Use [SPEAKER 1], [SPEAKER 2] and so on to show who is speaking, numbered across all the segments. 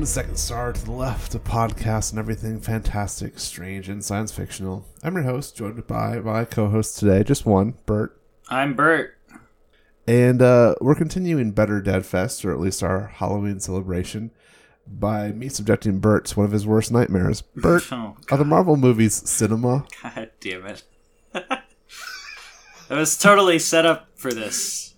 [SPEAKER 1] Welcome to Second Star to the Left, a podcast and everything fantastic, strange, and science fictional. I'm your host, joined by my co-host today, just one, Bert,
[SPEAKER 2] I'm Bert.
[SPEAKER 1] and uh, we're continuing Better Dead Fest, or at least our Halloween celebration, by me subjecting Bert to one of his worst nightmares. Bert,
[SPEAKER 2] Oh,
[SPEAKER 1] are the Marvel movies cinema?
[SPEAKER 2] God damn it. I was totally set up for this.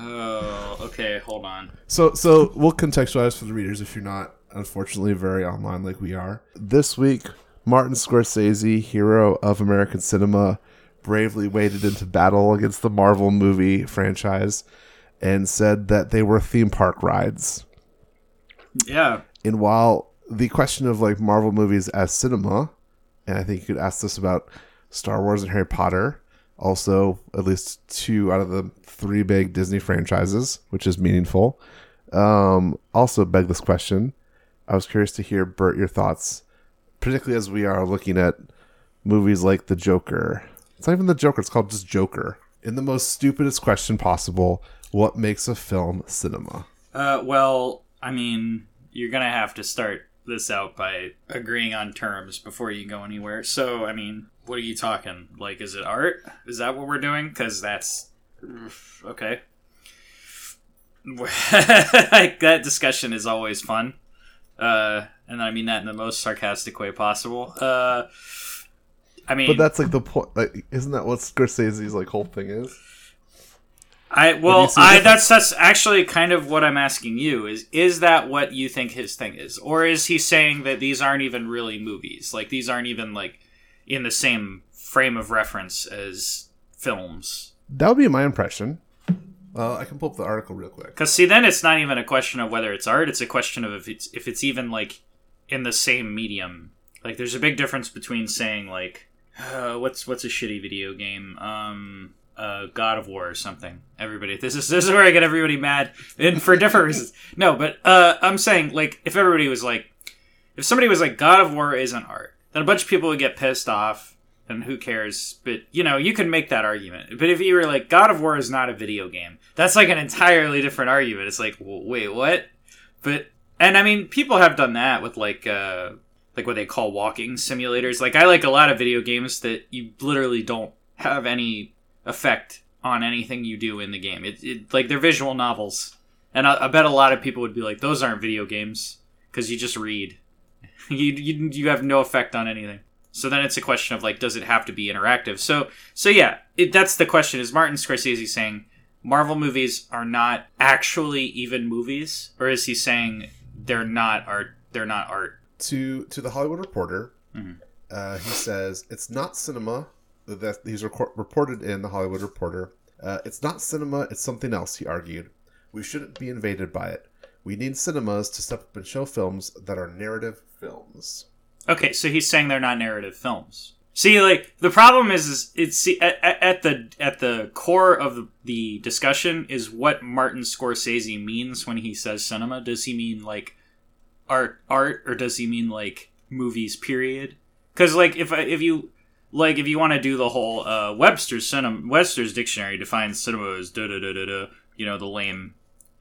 [SPEAKER 2] Oh, okay, hold on.
[SPEAKER 1] So, so we'll contextualize for the readers if you're not, unfortunately, very online like we are. This week, Martin Scorsese, hero of American cinema, bravely waded into battle against the Marvel movie franchise and said that they were theme park rides.
[SPEAKER 2] Yeah.
[SPEAKER 1] And while the question of like Marvel movies as cinema, and I think you could ask this about Star Wars and Harry Potter, also at least two out of the three big Disney franchises, which is meaningful. Um, also beg this question. I was curious to hear Bert your thoughts, particularly as we are looking at movies like The Joker. It's not even The Joker; it's called just Joker. In the most stupidest question possible, what makes a film cinema?
[SPEAKER 2] Uh, well, I mean, you're gonna have to start this out by agreeing on terms before you go anywhere. So, I mean, what are you talking? Like, is it art? Is that what we're doing? Because that's okay. like that discussion is always fun, uh, and I mean that in the most sarcastic way possible. Uh, I mean,
[SPEAKER 1] But that's like the point. Like, isn't that what Scorsese's like whole thing is?
[SPEAKER 2] I well, I that's that's actually kind of what I'm asking you is is that what you think his thing is, or is he saying that these aren't even really movies? Like these aren't even like in the same frame of reference as films?
[SPEAKER 1] That would be my impression. Well, I can pull up the article real quick.
[SPEAKER 2] Because see, then it's not even a question of whether it's art; it's a question of if it's if it's even like in the same medium. Like, there's a big difference between saying like, uh, what's what's a shitty video game, um, uh, God of War or something. Everybody, this is this is where I get everybody mad, and for different reasons. No, but uh, I'm saying like, if everybody was like, if somebody was like, God of War isn't art, then a bunch of people would get pissed off. And who cares? But you know, you can make that argument. But if you were like, God of War is not a video game, that's like an entirely different argument. It's like, well, wait, what? But and I mean, people have done that with like uh like what they call walking simulators. Like I like a lot of video games that you literally don't have any effect on anything you do in the game. It, it like they're visual novels, and I, I bet a lot of people would be like, those aren't video games because you just read. you, you you have no effect on anything. So then it's a question of like, does it have to be interactive? So so yeah, it, that's the question. Is Martin Scorsese saying Marvel movies are not actually even movies, or is he saying they're not art? They're not art.
[SPEAKER 1] To to the Hollywood Reporter,
[SPEAKER 2] Mhm.
[SPEAKER 1] uh, he says it's not cinema. That he's reported in the Hollywood Reporter. Uh, it's not cinema. It's something else. He argued. We shouldn't be invaded by it. We need cinemas to step up and show films that are narrative films.
[SPEAKER 2] Okay, so he's saying they're not narrative films. See, like the problem is, is it's see, at, at the at the core of the, discussion is what Martin Scorsese means when he says cinema. Does he mean like art, art, or does he mean like movies? Period. Because like if if you like if you want to do the whole uh, Webster's cinema Webster's dictionary defines cinema as da da da da da. You know the lame.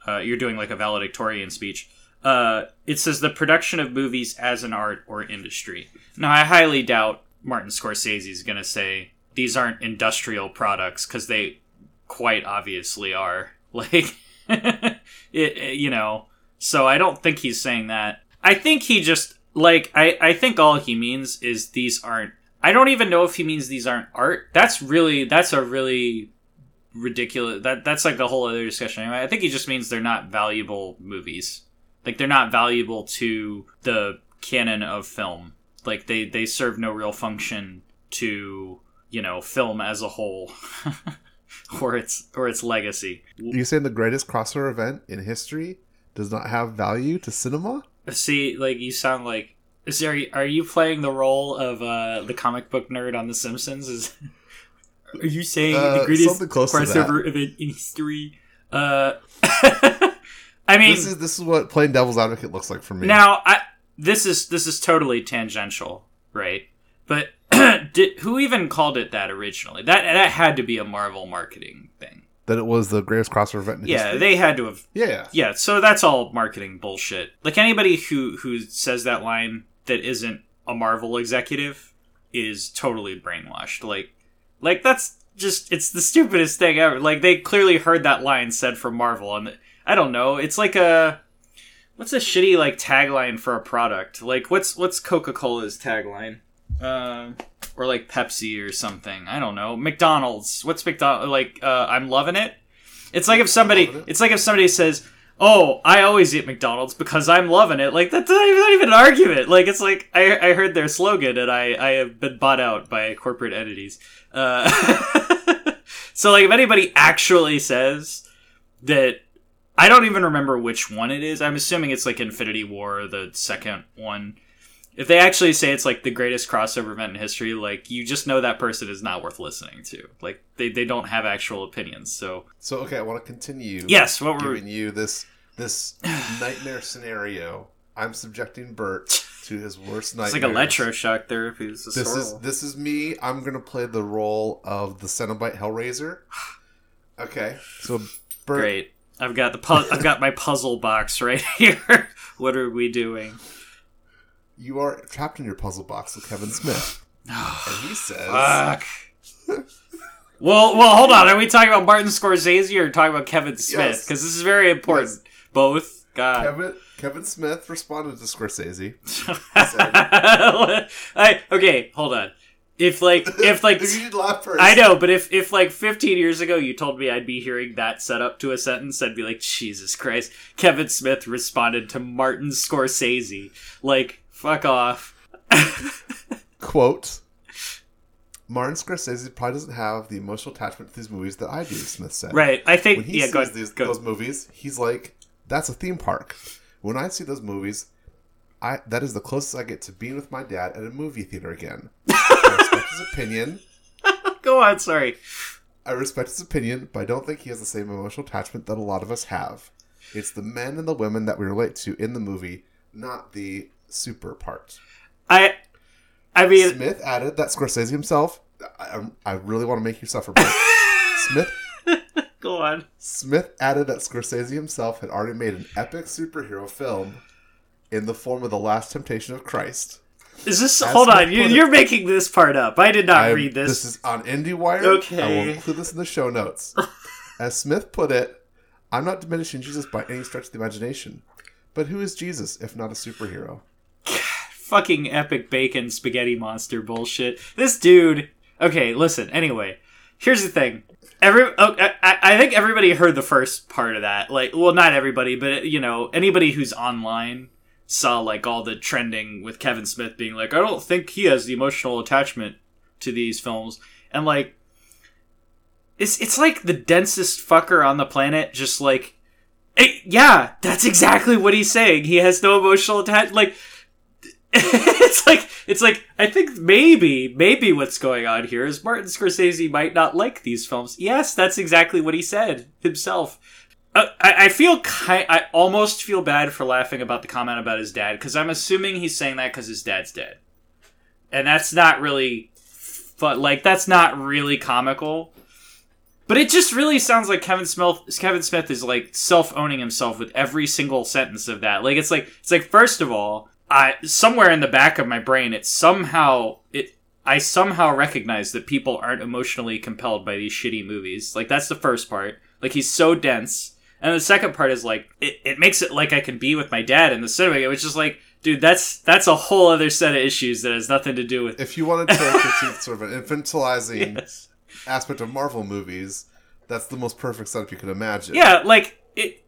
[SPEAKER 2] Uh, you're doing like a valedictorian speech. Uh, it says the production of movies as an art or industry. Now, I highly doubt Martin Scorsese is going to say these aren't industrial products because they quite obviously are. Like, it, it- you know. So I don't think he's saying that. I think he just like I I think all he means is these aren't. I don't even know if he means these aren't art. That's really that's a really ridiculous. That that's like the whole other discussion. Anyway, I think he just means they're not valuable movies. Like they're not valuable to the canon of film. Like they they serve no real function to you know film as a whole, or its or its legacy.
[SPEAKER 1] You saying the greatest crossover event in history does not have value to cinema?
[SPEAKER 2] See, like you sound like. Is there, are you playing the role of uh, the comic book nerd on The Simpsons? Is are you saying
[SPEAKER 1] Uh,
[SPEAKER 2] the greatest
[SPEAKER 1] something close to that.
[SPEAKER 2] crossover event in history? Uh, I mean,
[SPEAKER 1] This is this is what playing devil's advocate looks like for me.
[SPEAKER 2] Now, I this is this is totally tangential, right? But did, who even called it that originally? That that had to be a Marvel marketing thing.
[SPEAKER 1] that it was the greatest crossover event. In
[SPEAKER 2] Yeah,
[SPEAKER 1] history.
[SPEAKER 2] they had to have
[SPEAKER 1] yeah, yeah.
[SPEAKER 2] Yeah, so that's all marketing bullshit. Like anybody who who says that line that isn't a Marvel executive is totally brainwashed. Like like that's just it's the stupidest thing ever. Like they clearly heard that line said from Marvel and I don't know. It's like a what's a shitty like tagline for a product? Like what's what's Coca-Cola's tagline? Um or like Pepsi or something. I don't know. McDonald's. What's McDonald like uh I'm loving it? It's like if somebody
[SPEAKER 1] it.
[SPEAKER 2] it's like if somebody says, "Oh, I always eat McDonald's because I'm loving it." Like that's not even, not even an argument. Like it's like I, I heard their slogan and I I have been bought out by corporate entities. Uh, so like if anybody actually says that I don't even remember which one it is. I'm assuming it's like Infinity War, the second one. If they actually say it's like the greatest crossover event in history, like you just know that person is not worth listening to. Like they, they don't have actual opinions. So
[SPEAKER 1] So okay, I want to continue.
[SPEAKER 2] yes, what were
[SPEAKER 1] giving you this this nightmare scenario. I'm subjecting Bert to his worst
[SPEAKER 2] It's
[SPEAKER 1] nightmare.
[SPEAKER 2] like electroshock therapy. This is,
[SPEAKER 1] This is this is me. I'm gonna play the role of the Cenobite Hellraiser. Okay, so Bert,
[SPEAKER 2] great. I've got the pu- I've got my puzzle box right here. what are we doing?
[SPEAKER 1] you are trapped in your puzzle box with Kevin Smith, ah, and he says,
[SPEAKER 2] Fuck. well, well, hold on. Are we talking about Martin Scorsese or talking about Kevin Smith?
[SPEAKER 1] Yes.
[SPEAKER 2] Because this is very important.
[SPEAKER 1] Yes.
[SPEAKER 2] Both. God.
[SPEAKER 1] Kevin Kevin Smith responded to Scorsese.
[SPEAKER 2] I, okay, hold on. If like if like
[SPEAKER 1] you should laugh first.
[SPEAKER 2] I know, but if if like 15 years ago you told me I'd be hearing that set up to a sentence, I'd be like, Jesus Christ. Kevin Smith responded to Martin Scorsese. Like, fuck off.
[SPEAKER 1] Quote. Martin Scorsese probably doesn't have the emotional attachment to these movies that I do, Smith said.
[SPEAKER 2] Right. I think
[SPEAKER 1] When he
[SPEAKER 2] yeah,
[SPEAKER 1] sees
[SPEAKER 2] ahead,
[SPEAKER 1] these, those movies, he's like, that's a theme park. When I see those movies, I that is the closest I get to being with my dad at a movie theater again. I respect his opinion.
[SPEAKER 2] go on, sorry.
[SPEAKER 1] I respect his opinion, but I don't think he has the same emotional attachment that a lot of us have. It's the men and the women that we relate to in the movie, not the super part.
[SPEAKER 2] I I mean
[SPEAKER 1] Smith added that Scorsese himself. I, I really want to make you suffer. But Smith
[SPEAKER 2] go on.
[SPEAKER 1] Smith added that Scorsese himself had already made an epic superhero film in the form of The Last Temptation of Christ.
[SPEAKER 2] Is this hold on, You, you're making this part up. I did not
[SPEAKER 1] I-
[SPEAKER 2] read this.
[SPEAKER 1] This is on IndieWire.
[SPEAKER 2] Okay.
[SPEAKER 1] I will include this in the show notes. As Smith put it, I'm not diminishing Jesus by any stretch of the imagination. But who is Jesus if not a superhero?
[SPEAKER 2] fucking epic bacon spaghetti monster bullshit. This dude. Okay, listen. Anyway, here's the thing. Every oh, I, I think everybody heard the first part of that. Like, well, not everybody, but you know, anybody who's online saw like all the trending with Kevin Smith being like, I don't think he has the emotional attachment to these films, and like, it's it's like the densest fucker on the planet, just like. eh, yeah, that's exactly what he's saying. He has no emotional attachment. Like, it's like it's like I think maybe maybe what's going on here is Martin Scorsese might not like these films. Yes, that's exactly what he said himself. Uh, I, I feel ki- I almost feel bad for laughing about the comment about his dad because I'm assuming he's saying that because his dad's dead, and that's not really, but like that's not really comical. But it just really sounds like Kevin Smith. Kevin Smith is like self owning himself with every single sentence of that. Like it's like it's like first of all, I somewhere in the back of my brain, it somehow it I somehow recognize that people aren't emotionally compelled by these shitty movies. Like that's the first part. Like he's so dense. And the second part is like it, it makes it like I can be with my dad in the cinema, which is just like, dude, that's that's a whole other set of issues that has nothing to do with
[SPEAKER 1] If you wanted to critique sort of an infantilizing
[SPEAKER 2] Yes.
[SPEAKER 1] aspect of Marvel movies, that's the most perfect setup you could imagine.
[SPEAKER 2] Yeah, like it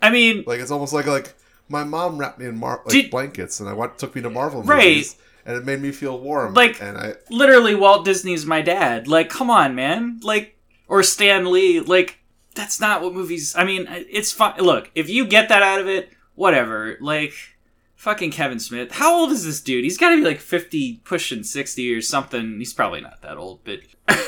[SPEAKER 2] I mean
[SPEAKER 1] Like it's almost like like my mom wrapped me in mar- like
[SPEAKER 2] Did-
[SPEAKER 1] blankets and I went, took me to Marvel
[SPEAKER 2] Right.
[SPEAKER 1] movies and it made me feel warm.
[SPEAKER 2] Like-
[SPEAKER 1] and I
[SPEAKER 2] literally Walt Disney's my dad. Like, come on, man. Like, or Stan Lee. Like, that's not what movies. I mean, it's fine. Look, if you get that out of it, whatever. Like, fucking Kevin Smith. How old is this dude? He's got to be like fifty, pushing sixty or something. He's probably not that old, but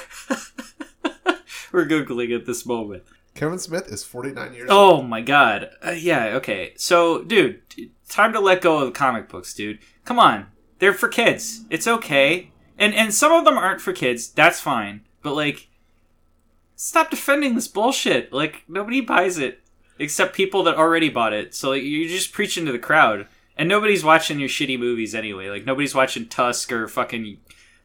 [SPEAKER 2] we're googling at this moment.
[SPEAKER 1] Kevin Smith is 49 years old.
[SPEAKER 2] Oh my god. Uh, yeah, okay. So, dude, time to let go of the comic books, dude. Come on. They're for kids. It's okay. And and some of them aren't for kids. That's fine. But like stop defending this bullshit. Like nobody buys it except people that already bought it. So like, you're just preaching to the crowd, and nobody's watching your shitty movies anyway. Like nobody's watching Tusk or fucking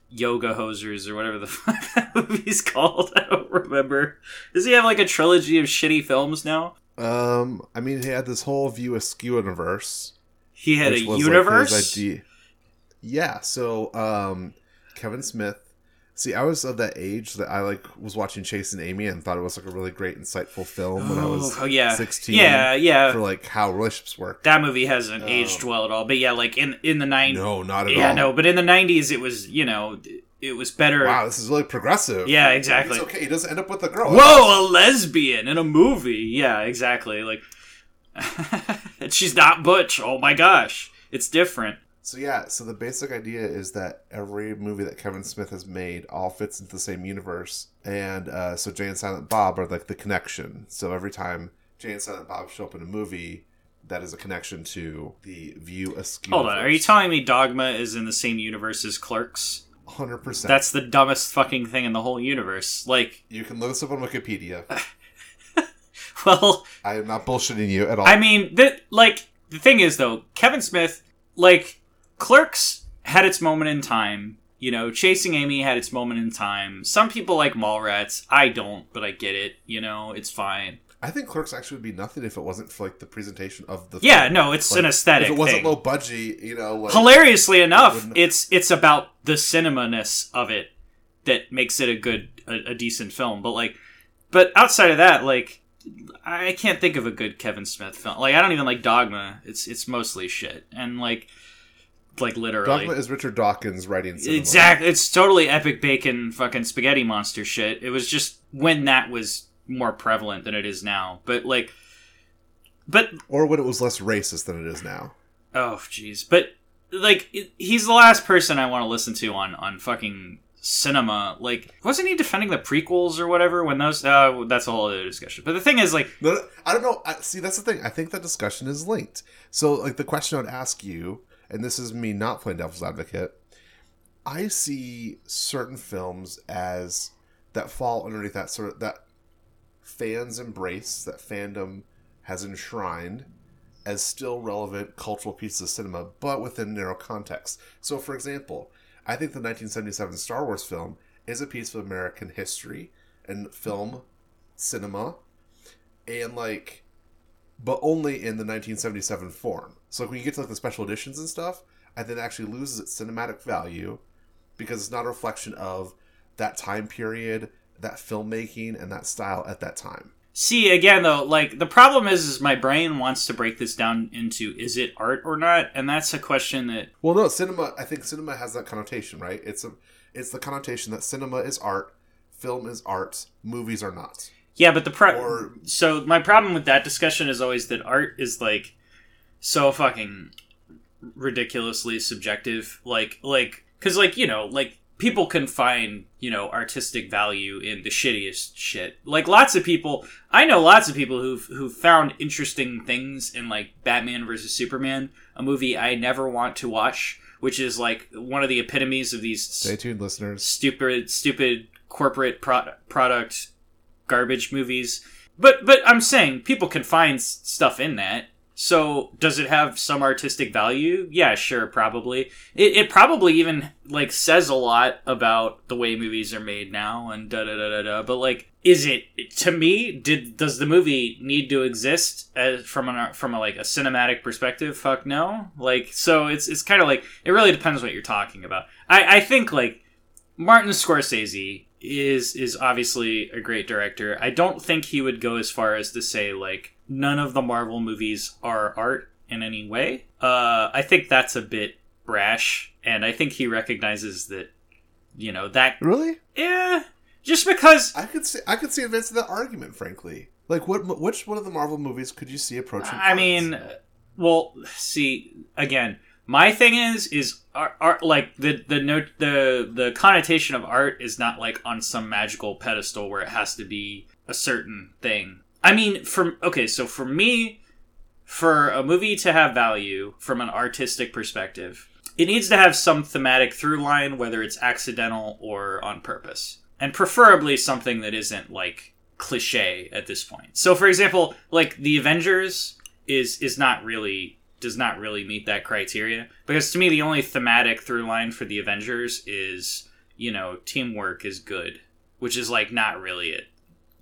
[SPEAKER 2] Yoga Hosers or whatever the fuck that movie's called. I don't remember. Does he have like a trilogy of shitty films now?
[SPEAKER 1] Um, I mean, he had this whole View Askew universe.
[SPEAKER 2] He had a
[SPEAKER 1] like,
[SPEAKER 2] universe.
[SPEAKER 1] idea. Yeah, so um, Kevin Smith. See, I was of that age that I like was watching Chasing Amy and thought it was like a really great, insightful film when I was
[SPEAKER 2] oh, oh yeah,
[SPEAKER 1] sixteen.
[SPEAKER 2] yeah, yeah.
[SPEAKER 1] for like how relationships work.
[SPEAKER 2] that movie hasn't oh. aged well at all. But yeah, like in in the nine.
[SPEAKER 1] No, not at
[SPEAKER 2] yeah,
[SPEAKER 1] all.
[SPEAKER 2] Yeah, no, but in the '90s, it was you know it was better.
[SPEAKER 1] Wow, this is really progressive.
[SPEAKER 2] Yeah, exactly.
[SPEAKER 1] It's okay. He doesn't end up with a girl.
[SPEAKER 2] Whoa, a lesbian in a movie. Yeah, exactly. Like, she's not butch. Oh my gosh, it's different.
[SPEAKER 1] So yeah, so the basic idea is that every movie that Kevin Smith has made all fits into the same universe, and uh, so Jay and Silent Bob are like the connection. So every time Jay and Silent Bob show up in a movie, that is a connection to the View Askew.
[SPEAKER 2] Hold on, are you telling me Dogma is in the same universe as Clerks?
[SPEAKER 1] Hundred percent.
[SPEAKER 2] That's the dumbest fucking thing in the whole universe. Like,
[SPEAKER 1] You can look this up on Wikipedia.
[SPEAKER 2] well,
[SPEAKER 1] I am not bullshitting you at all.
[SPEAKER 2] I mean, that like the thing is though, Kevin Smith, like Clerks had its moment in time. You know, Chasing Amy had its moment in time. Some people like Mallrats. I don't, but I get it. You know, it's fine.
[SPEAKER 1] I think Clerks actually would be nothing if it wasn't for like the presentation of the.
[SPEAKER 2] Yeah,
[SPEAKER 1] film.
[SPEAKER 2] no, it's
[SPEAKER 1] Like,
[SPEAKER 2] an aesthetic
[SPEAKER 1] If it wasn't
[SPEAKER 2] thing.
[SPEAKER 1] low budget, you know, like,
[SPEAKER 2] Hilariously enough,
[SPEAKER 1] wouldn't-
[SPEAKER 2] it's it's about the cinema-ness of it that makes it a good, a, a decent film. But like, but outside of that, like, I can't think of a good Kevin Smith film. Like, I don't even like Dogma. It's it's mostly shit, and like, like literally.
[SPEAKER 1] Dogma is Richard Dawkins writing. cinema.
[SPEAKER 2] Exactly. It's totally epic bacon fucking spaghetti monster shit. It was just when that was more prevalent than it is now. But like but
[SPEAKER 1] or when it was less racist than it is now.
[SPEAKER 2] oh jeez. But like it, he's the last person I want to listen to on on fucking cinema. Like wasn't he defending the prequels or whatever when those uh that's a whole other discussion. But the thing is like
[SPEAKER 1] No, no, I don't know. I, see, that's the thing. I think that discussion is linked. So, like, the question I would ask you, and this is me not playing devil's advocate, I see certain films as that fall underneath that sort of that fans embrace, that fandom has enshrined as still relevant cultural pieces of cinema, but within narrow context. So, for example, I think the 1977 Star Wars film is a piece of American history and film cinema and like but only in the 1977 form so like, when you get to like the special editions and stuff i think it actually loses its cinematic value because it's not a reflection of that time period that filmmaking and that style at that time.
[SPEAKER 2] See again though, like the problem is, is my brain wants to break this down into is it art or not, and that's a question that
[SPEAKER 1] well no cinema i think cinema has that connotation right? It's a it's the connotation that cinema is art film is art movies are not.
[SPEAKER 2] Yeah, but the pro-
[SPEAKER 1] Or-
[SPEAKER 2] so my problem with that discussion is always that art is like so fucking ridiculously subjective, like like because like you know like people can find you know artistic value in the shittiest shit. Like lots of people, I know lots of people who've who found interesting things in like Batman versus Superman, a movie I never want to watch, which is like one of the epitomes of these
[SPEAKER 1] stay tuned listeners.
[SPEAKER 2] stupid stupid corporate pro- product garbage movies. But but i'm saying people can find s- stuff in that so does it have some artistic value? Yeah sure probably. It, it probably even like says a lot about the way movies are made now and da da da da da. But like is it to me did does the movie need to exist as from an from a like a cinematic perspective? Fuck no. Like so it's it's kind of like it really depends what you're talking about. I i think like Martin Scorsese is is obviously a great director. I don't think he would go as far as to say like none of the Marvel movies are art in any way. Uh, I think that's a bit brash, and I think he recognizes that you know that
[SPEAKER 1] really
[SPEAKER 2] yeah, just because
[SPEAKER 1] i could see i could see advancing that argument frankly like what which one of the marvel movies could you see approaching
[SPEAKER 2] I
[SPEAKER 1] art?
[SPEAKER 2] mean, well, see again. My thing is, is art, art like the the note the the connotation of art is not like on some magical pedestal where it has to be a certain thing. I mean, from okay, so for me, for a movie to have value from an artistic perspective, it needs to have some thematic through line, whether it's accidental or on purpose. and preferably something that isn't like cliche at this point. So, for example, like the Avengers is is not really does not really meet that criteria because to me the only thematic through line for the Avengers is you know teamwork is good, which is like not really it.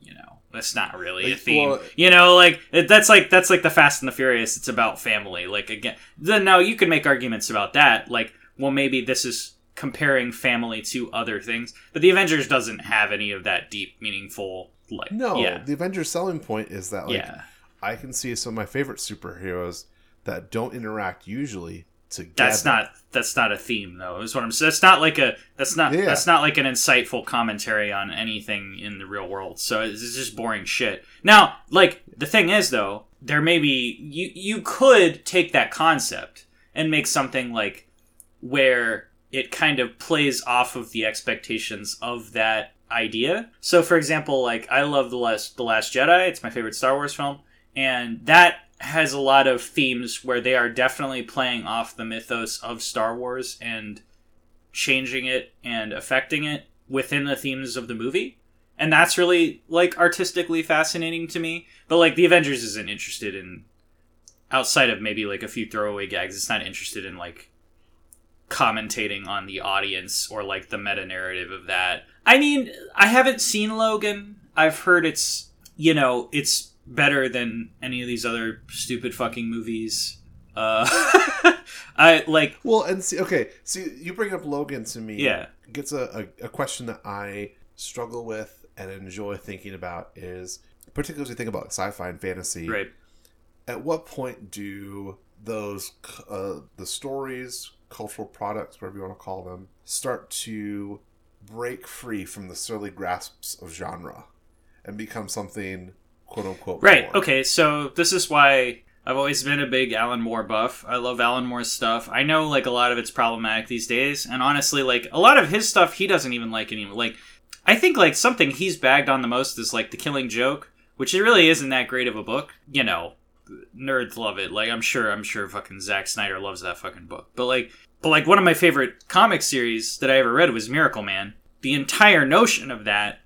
[SPEAKER 2] You know, that's not really a theme.
[SPEAKER 1] well-
[SPEAKER 2] you know, like it, that's like that's like the Fast and the Furious. It's about family. Like again, then now you can make arguments about that. Like, well, maybe this is comparing family to other things, but the Avengers doesn't have any of that deep, meaningful. Like,
[SPEAKER 1] No,
[SPEAKER 2] yeah,
[SPEAKER 1] the Avengers selling point is that like
[SPEAKER 2] yeah.
[SPEAKER 1] I can see some of my favorite superheroes that don't interact usually together.
[SPEAKER 2] That's not that's not a theme though. Is what I'm saying. That's not like a that's not
[SPEAKER 1] Yeah.
[SPEAKER 2] that's not like an insightful commentary on anything in the real world. So it's it's just boring shit. Now, like the thing is though, there may be you you could take that concept and make something like where it kind of plays off of the expectations of that idea. So for example, like I love the last the Last Jedi. It's my favorite Star Wars film, and that has a lot of themes where they are definitely playing off the mythos of Star Wars and changing it and affecting it within the themes of the movie. And that's really like artistically fascinating to me. But like the Avengers isn't interested in outside of maybe like a few throwaway gags, it's not interested in like commentating on the audience or like the meta narrative of that. I mean, I haven't seen Logan. I've heard it's, you know, it's better than any of these other stupid fucking movies. Uh I like
[SPEAKER 1] Well, and see, okay, see, you bring up Logan to me.
[SPEAKER 2] Yeah.
[SPEAKER 1] gets a, a, a question that I struggle with and enjoy thinking about is, particularly as we think about sci-fi and fantasy.
[SPEAKER 2] right.
[SPEAKER 1] At what point do those uh, the stories, cultural products, whatever you want to call them, start to break free from the surly grasps of genre and become something quote unquote
[SPEAKER 2] Right.
[SPEAKER 1] more?
[SPEAKER 2] Okay. So this is why I've always been a big Alan Moore buff. I love Alan Moore's stuff. I know like a lot of it's problematic these days, and honestly, like a lot of his stuff he doesn't even like anymore. Like I think like something he's bagged on the most is like The Killing Joke, which it really isn't that great of a book. You know, nerds love it. Like I'm sure I'm sure fucking Zack Snyder loves that fucking book. But like but like one of my favorite comic series that I ever read was Miracleman. The entire notion of that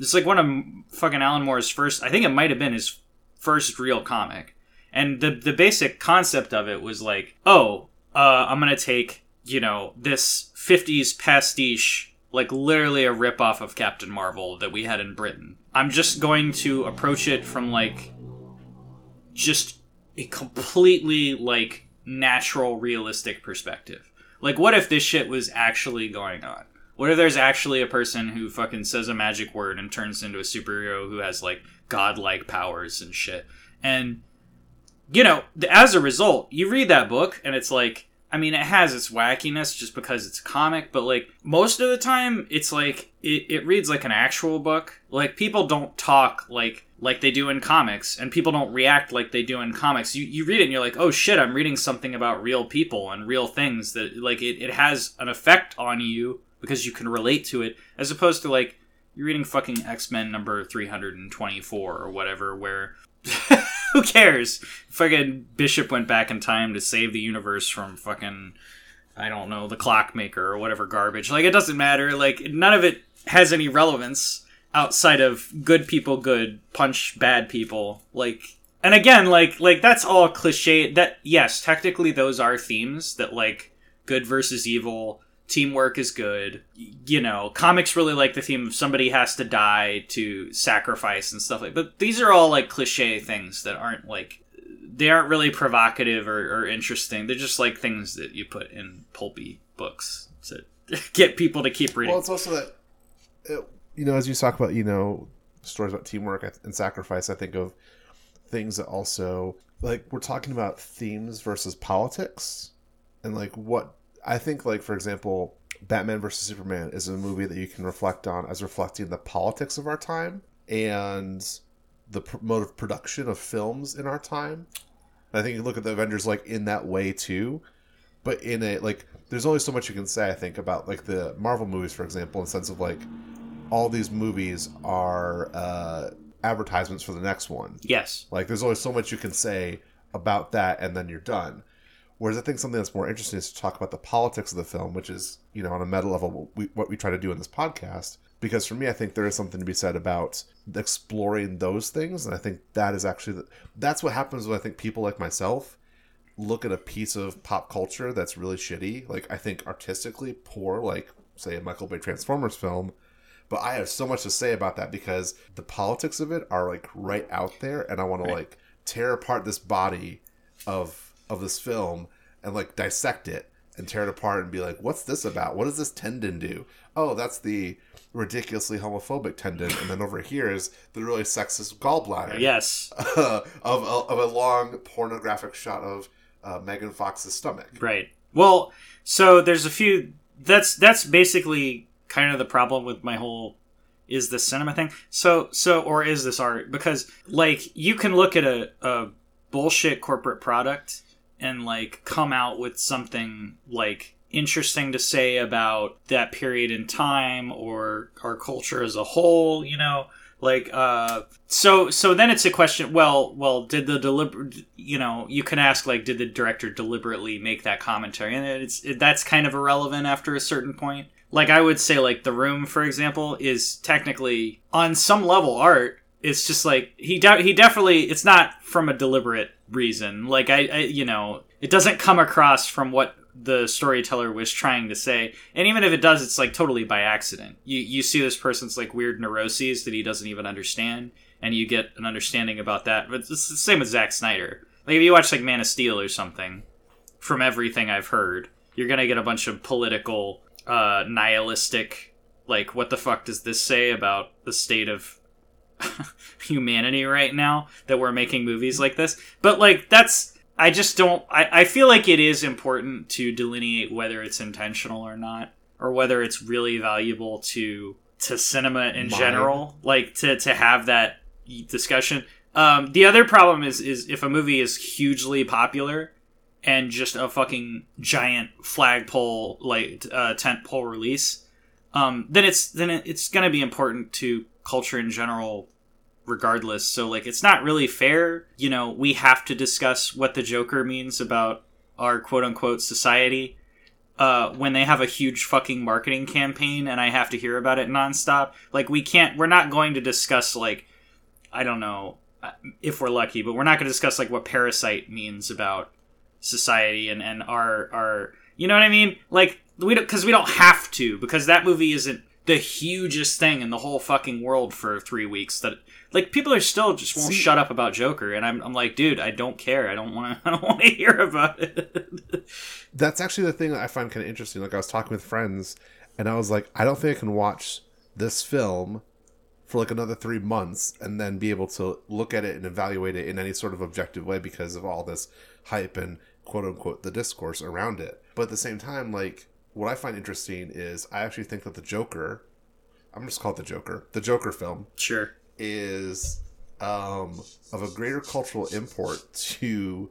[SPEAKER 2] it's like one of fucking Alan Moore's first. I think it might have been his first real comic, and the the basic concept of it was like, oh, uh, I'm gonna take you know this '50s pastiche, like literally a rip off of Captain Marvel that we had in Britain. I'm just going to approach it from like just a completely like natural, realistic perspective. Like, what if this shit was actually going on? What if there's actually a person who fucking says a magic word and turns into a superhero who has like godlike powers and shit? And you know, as a result, you read that book and it's like, I mean, it has its wackiness just because it's a comic, but like most of the time, it's like it, it reads like an actual book. Like people don't talk like like they do in comics, and people don't react like they do in comics. You you read it and you're like, oh shit, I'm reading something about real people and real things that like it, it has an effect on you because you can relate to it, as opposed to like you're reading fucking X Men number three hundred and twenty four or whatever, where who cares? Fucking Bishop went back in time to save the universe from fucking I don't know, the clockmaker or whatever garbage. Like it doesn't matter. Like none of it has any relevance outside of good people good, punch bad people. Like and again, like like that's all cliche that yes, technically those are themes that like good versus evil, teamwork is good. You know, comics really like the theme of somebody has to die to sacrifice and stuff like. But these are all like cliche things that aren't like they aren't really provocative or, or interesting. They're just like things that you put in pulpy books to get people to keep reading.
[SPEAKER 1] Well, it's also that, uh, you know, as you talk about, you know, stories about teamwork and sacrifice, I think of things that also, like, we're talking about themes versus politics. And, like, what I think, like, for example, Batman versus Superman is a movie that you can reflect on as reflecting the politics of our time and the pr- mode of production of films in our time. And I think you look at the Avengers, like, in that way, too but in a like there's only so much you can say i think about like the marvel movies for example in the sense of like all these movies are uh advertisements for the next one
[SPEAKER 2] yes.
[SPEAKER 1] like there's only so much you can say about that and then you're done Whereas I think something that's more interesting is to talk about the politics of the film, which is, you know, on a meta level, what we, what we try to do in this podcast. Because for me, I think there is something to be said about exploring those things. And I think that is actually, the, that's what happens when I think people like myself look at a piece of pop culture that's really shitty, like I think artistically poor, like say a Michael Bay Transformers film. But I have so much to say about that because the politics of it are like right out there, and I want to like tear apart this body of of this film and like dissect it and tear it apart and be like, what's this about? What does this tendon do? Oh, that's the ridiculously homophobic tendon, and then over here is the really sexist gallbladder.
[SPEAKER 2] Yes,
[SPEAKER 1] of, of a long pornographic shot of uh, Megan Fox's stomach.
[SPEAKER 2] Right. Well, so there's a few. That's that's basically kind of the problem with my whole is this cinema thing. So so or is this art? Because like you can look at a, a bullshit corporate product and like come out with something like interesting to say about that period in time or our culture as a whole you know? Like uh so so then it's a question well well did the deliberate you know you can ask like did the director deliberately make that commentary? And it's it, that's kind of irrelevant after a certain point. Like i would say like the room for example is technically on some level art. It's just like he de- he definitely it's not from a deliberate reason. Like I, I you know it doesn't come across from what the storyteller was trying to say. And even if it does it's like totally by accident. You you see this person's like weird neuroses that he doesn't even understand and you get an understanding about that. But it's the same with Zack Snyder. Like if you watch like Man of Steel or something from everything I've heard you're gonna get a bunch of political uh nihilistic like what the fuck does this say about the state of humanity right now that we're making movies like this but like that's I just don't. I, I feel like it is important to delineate whether it's intentional or not, or whether it's really valuable to to cinema in general, like to to have that discussion. Um, the other problem is is if a movie is hugely popular and just a fucking giant flagpole like uh, tent pole release, um, then it's then it's gonna be important to culture in general regardless. So like it's not really fair. You know, we have to discuss what the Joker means about our quote unquote society. Uh, when they have a huge fucking marketing campaign and I have to hear about it nonstop, like we can't, we're not going to discuss like, I don't know uh, if we're lucky, but we're not going to discuss like what parasite means about society and and our our, you know what I mean? Like we don't because we don't have to because that movie isn't the hugest thing in the whole fucking world for three weeks that like people are still just won't
[SPEAKER 1] See-
[SPEAKER 2] shut up about Joker, and I'm, I'm like, dude, I don't care. I don't want to. I don't want to hear about it.
[SPEAKER 1] That's actually the thing that I find kind of interesting. Like I was talking with friends, and I was like, I don't think I can watch this film for like another three months and then be able to look at it and evaluate it in any sort of objective way because of all this hype and quote unquote the discourse around it. But at the same time, like what I find interesting is I actually think that the Joker, I'm just call it the Joker, the Joker film
[SPEAKER 2] sure.
[SPEAKER 1] is um, of a greater cultural import to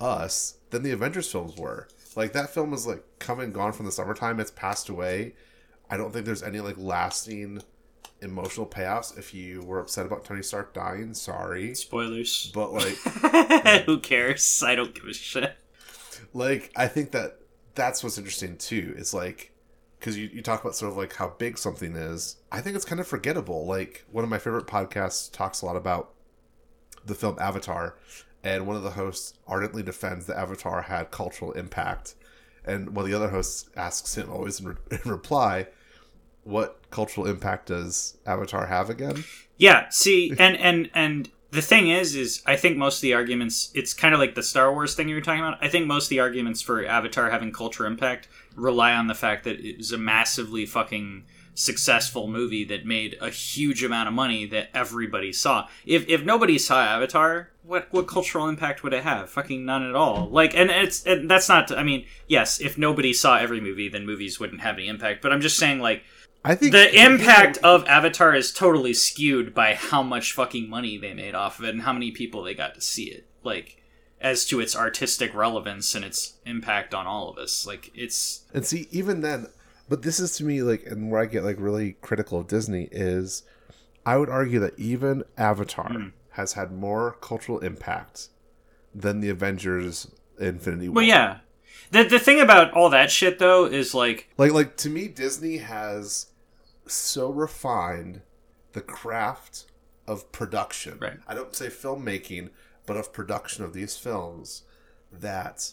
[SPEAKER 1] us than the Avengers films were. Like that film was like come and gone from the summertime. It's passed away. I don't think there's any like lasting emotional payoffs. If you were upset about Tony Stark dying, sorry,
[SPEAKER 2] Spoilers.
[SPEAKER 1] but like,
[SPEAKER 2] Who cares? I don't give a shit.
[SPEAKER 1] like I think that that's what's interesting too. It's like because you, you talk about sort of like how big something is. I think it's kind of forgettable. Like one of my favorite podcasts talks a lot about the film Avatar, and one of the hosts ardently defends that Avatar had cultural impact, and of the other hosts asks him always in, re- in reply, "What cultural impact does Avatar have again?"
[SPEAKER 2] Yeah. See, and and and the thing is, is I think most of the arguments. It's kind of like the Star Wars thing you were talking about. I think most of the arguments for Avatar having culture impact rely on the fact that it was a massively fucking successful movie that made a huge amount of money that everybody saw. If if nobody saw Avatar, what what cultural impact would it have? Fucking none at all. Like, and it's and that's not. I mean, yes, if nobody saw every movie, then movies wouldn't have any impact. But I'm just saying, like,
[SPEAKER 1] I think
[SPEAKER 2] the impact of Avatar is totally skewed by how much fucking money they made off of it and how many people they got to see it. Like, as to its artistic relevance and its impact on all of us. Like, it's
[SPEAKER 1] And see, even then, but this is to me like, and where I get like really critical of Disney is, I would argue that even Avatar hmm. has had more cultural impact than the Avengers Infinity War.
[SPEAKER 2] Well, yeah. The the thing about all that shit though is like
[SPEAKER 1] Like like to me Disney has so refined the craft of production.
[SPEAKER 2] Right.
[SPEAKER 1] I don't say filmmaking, but of production of these films that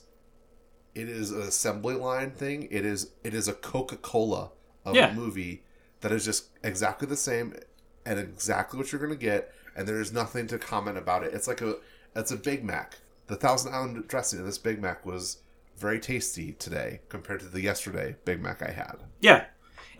[SPEAKER 1] it is an assembly line thing. It is it is a Coca-Cola of
[SPEAKER 2] Yeah.
[SPEAKER 1] a movie that is just exactly the same and exactly what you're going to get and there is nothing to comment about it. It's like a it's a Big Mac. The Thousand Island dressing of this Big Mac was very tasty today compared to the yesterday Big Mac I had.
[SPEAKER 2] Yeah,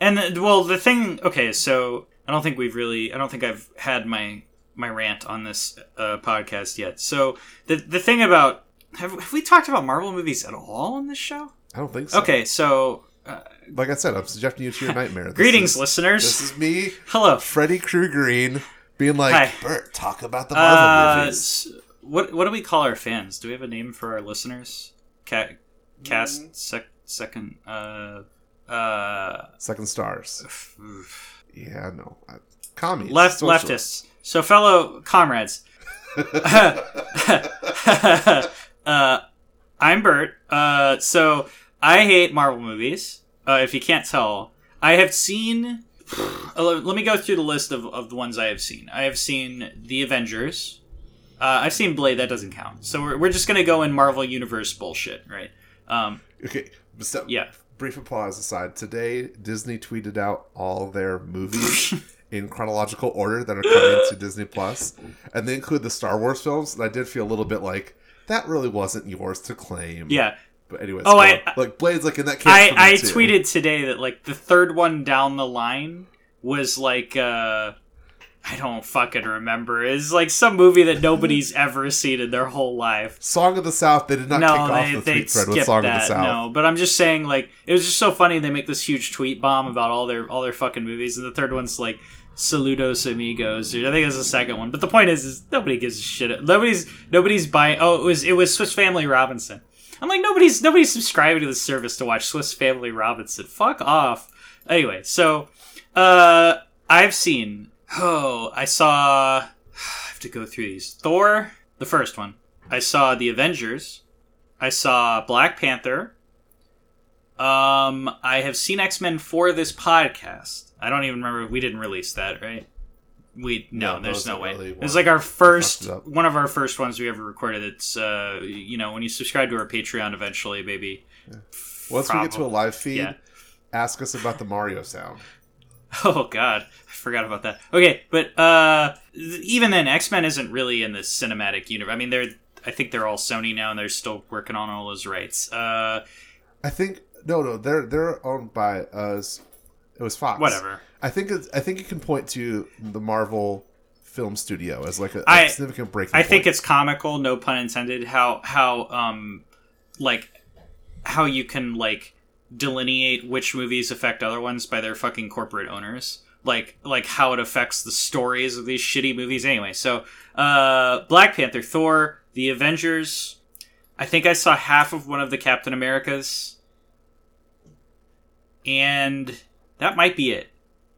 [SPEAKER 2] and well, the thing. Okay, so I don't think we've really. I don't think I've had my my rant on this uh, podcast yet. So the the thing about have, have we talked about Marvel movies at all on this show?
[SPEAKER 1] I don't think so.
[SPEAKER 2] Okay, so uh,
[SPEAKER 1] Like I said, I'm subjecting you to your nightmare. This
[SPEAKER 2] greetings,
[SPEAKER 1] is-
[SPEAKER 2] listeners.
[SPEAKER 1] This is me,
[SPEAKER 2] Hello.
[SPEAKER 1] Freddy Crew being like,
[SPEAKER 2] Hi.
[SPEAKER 1] Bert, talk about the Marvel
[SPEAKER 2] Uh,
[SPEAKER 1] movies.
[SPEAKER 2] what what do we call our fans? Do we have a name for our listeners? Ca-
[SPEAKER 1] Mm.
[SPEAKER 2] cast sec- second. Uh, uh,
[SPEAKER 1] Second stars. Yeah, no. Commies.
[SPEAKER 2] left
[SPEAKER 1] socialists.
[SPEAKER 2] leftists. So, fellow comrades, uh, I'm Bert. Uh, so I hate Marvel movies. Uh, if you can't tell, I have seen. Uh, let let me go through the list of, of the ones I have seen. I have seen The Avengers. Uh, I've seen Blade. That doesn't count. So we're, we're just gonna go in Marvel Universe bullshit, right? Um,
[SPEAKER 1] Okay, so
[SPEAKER 2] yeah.
[SPEAKER 1] Brief applause aside. Today, Disney tweeted out all their movies in chronological order that are coming to Disney Plus, and they include the Star Wars films. And I did feel a little bit like that really wasn't yours to claim.
[SPEAKER 2] Yeah.
[SPEAKER 1] But anyways,
[SPEAKER 2] Oh, I-
[SPEAKER 1] like Blade's like in that.
[SPEAKER 2] I,
[SPEAKER 1] me,
[SPEAKER 2] I
[SPEAKER 1] too.
[SPEAKER 2] tweeted today that like the third one down the line was like uh I don't fucking remember. It's like some movie that nobody's ever seen in their whole life.
[SPEAKER 1] Song of the South. They did not kick
[SPEAKER 2] no,
[SPEAKER 1] off the tweet thread with Song of the. South.
[SPEAKER 2] No, but I'm just saying like it was just so funny they make this huge tweet bomb about all their all their fucking movies and the third one's like Saludos Amigos. Dude, I think it's the second one. But the point is, is nobody gives a shit. Nobody's nobody's buying. Oh, it was it was Swiss Family Robinson. I'm like nobody's nobody's subscribing to the service to watch Swiss Family Robinson. Fuck off. Anyway, so uh I've seen oh I saw I have to go through these. Thor, the first one. I saw the Avengers. I saw Black Panther. Um I have seen X-Men for this podcast. I don't even remember we didn't release that, right? We no,
[SPEAKER 1] No,
[SPEAKER 2] there's no way.
[SPEAKER 1] really
[SPEAKER 2] It was like our first
[SPEAKER 1] fucked it up.
[SPEAKER 2] one of our first ones we ever recorded. It's uh you know, when you subscribe to our Patreon eventually, maybe
[SPEAKER 1] Once we get to a live feed,
[SPEAKER 2] Yeah.
[SPEAKER 1] ask us about the Mario sound.
[SPEAKER 2] Oh god, forgot about that. Okay, but uh even then X-Men isn't really in the cinematic universe. I mean, they're I think they're all Sony now and they're still working on all those rights. Uh
[SPEAKER 1] I think no, no, they're they're owned by us. It was Fox.
[SPEAKER 2] whatever.
[SPEAKER 1] I think it's, I think you can point to the Marvel film studio as like a, a
[SPEAKER 2] I-
[SPEAKER 1] significant break.
[SPEAKER 2] I think it's comical, no pun intended, how how um like how you can like delineate which movies affect other ones by their fucking corporate owners. Like like how it affects the stories of these shitty movies anyway. So uh Black Panther, Thor, The Avengers, I think I saw half of one of the Captain Americas. And that might be it.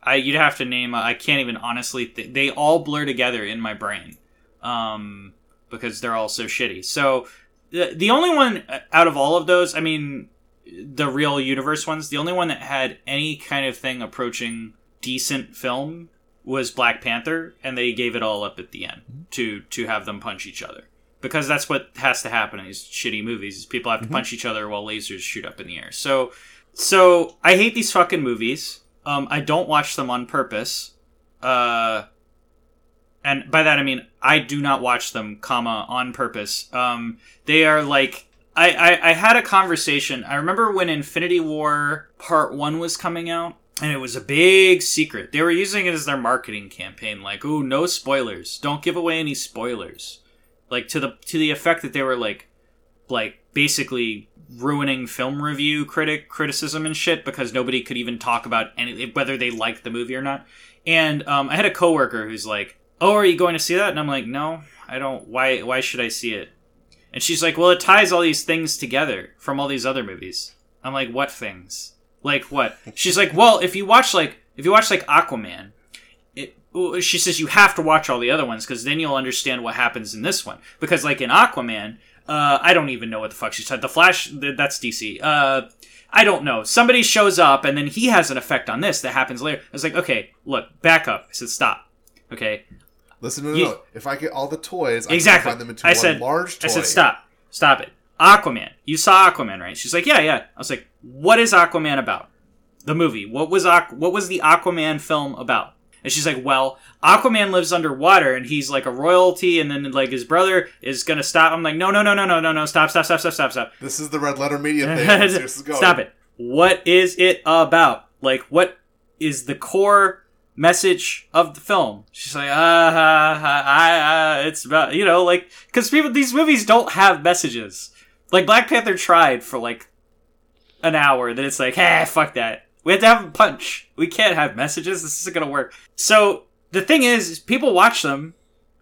[SPEAKER 2] I you'd have to name I can't even honestly th- they all blur together in my brain um, because they're all so shitty. So the the only one uh, out of all of those, I mean, the real universe ones, the only one that had any kind of thing approaching decent film was Black Panther, and they gave it all up at the end to to have them punch each other because that's what has to happen in these shitty movies. Is people have to punch each other while lasers shoot up in the air. So so I hate these fucking movies. Um, I don't watch them on purpose. Uh, and by that I mean I do not watch them, comma on purpose. Um, they are like I, I I had a conversation. I remember when Infinity War Part One was coming out, and it was a big secret. They were using it as their marketing campaign, like, "Ooh, no spoilers! Don't give away any spoilers." Like to the to the effect that they were like, like basically ruining film review critic criticism and shit because nobody could even talk about any whether they liked the movie or not. And um, I had a coworker who's like, "Oh, are you going to see that?" And I'm like, "No, I don't. Why? Why should I see it?" And she's like, "Well, it ties all these things together from all these other movies." I'm like, "What things? Like what?" She's like, "Well, if you watch like if you watch like Aquaman, it, she says you have to watch all the other ones because then you'll understand what happens in this one. Because like in Aquaman, Uh, I don't even know what the fuck she said. The Flash, th- that's DC. Uh, I don't know. Somebody shows up and then he has an effect on this that happens later. I was like, okay, look, back up. I said, stop. Okay,
[SPEAKER 1] Listen, no, no,
[SPEAKER 2] You-
[SPEAKER 1] no. If I get all the toys, I
[SPEAKER 2] exactly.
[SPEAKER 1] can find them into
[SPEAKER 2] I
[SPEAKER 1] one
[SPEAKER 2] said,
[SPEAKER 1] large toy.
[SPEAKER 2] I said, stop, stop it. Aquaman. You saw Aquaman, right? She's like, yeah, yeah. I was like, what is Aquaman about? The movie. What was Aqu- What was the Aquaman film about? And she's like, well, Aquaman lives underwater and he's like a royalty, and then like his brother is gonna stop. I'm like, no, no, no, no, no, no, no, stop, stop, stop, stop, stop, stop.
[SPEAKER 1] This is the red letter media thing. Let's see where this is going.
[SPEAKER 2] Stop it. What is it about? Like, what is the core message of the film? She's like, uh, uh, I, uh, it's about, you know, like, because people, these movies don't have messages. Like, Black Panther tried for like an hour, then it's like, ah, fuck that. We have to have a punch. We can't have messages. This isn't gonna work. So, the thing is, is people watch them,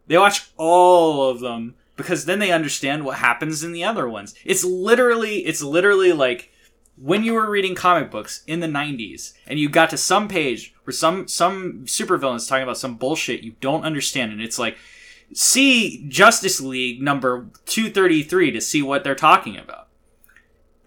[SPEAKER 2] they watch all of them, because then they understand what happens in the other ones. It's literally, it's literally like, when you were reading comic books in the 90s and you got to some page where some some supervillain's talking about some bullshit you don't understand and it's like see Justice League number 233 to see what they're talking about.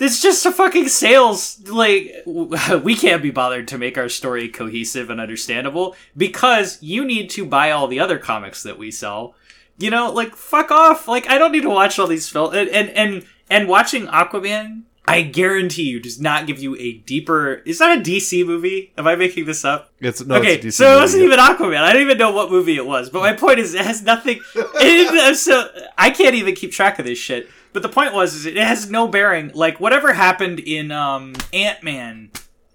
[SPEAKER 2] It's just a fucking sales like we can't be bothered to make our story cohesive and understandable because you need to buy all the other comics that we sell. You know, like fuck off. Like I don't need to watch all these films and and and, and watching Aquaman I guarantee you does not give you a deeper. Is that a DC movie? Am I making this up?
[SPEAKER 1] It's no,
[SPEAKER 2] okay,
[SPEAKER 1] it's a DC
[SPEAKER 2] so it wasn't even Aquaman. I don't even know what movie it was. But my point is, it has nothing. It, so I can't even keep track of this shit. But the point was, is it has no bearing. Like whatever happened in um, Ant Man,